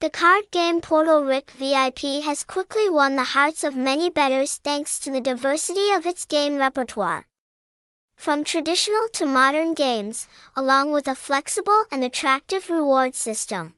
The card game Portal Rick VIP has quickly won the hearts of many bettors thanks to the diversity of its game repertoire. From traditional to modern games, along with a flexible and attractive reward system.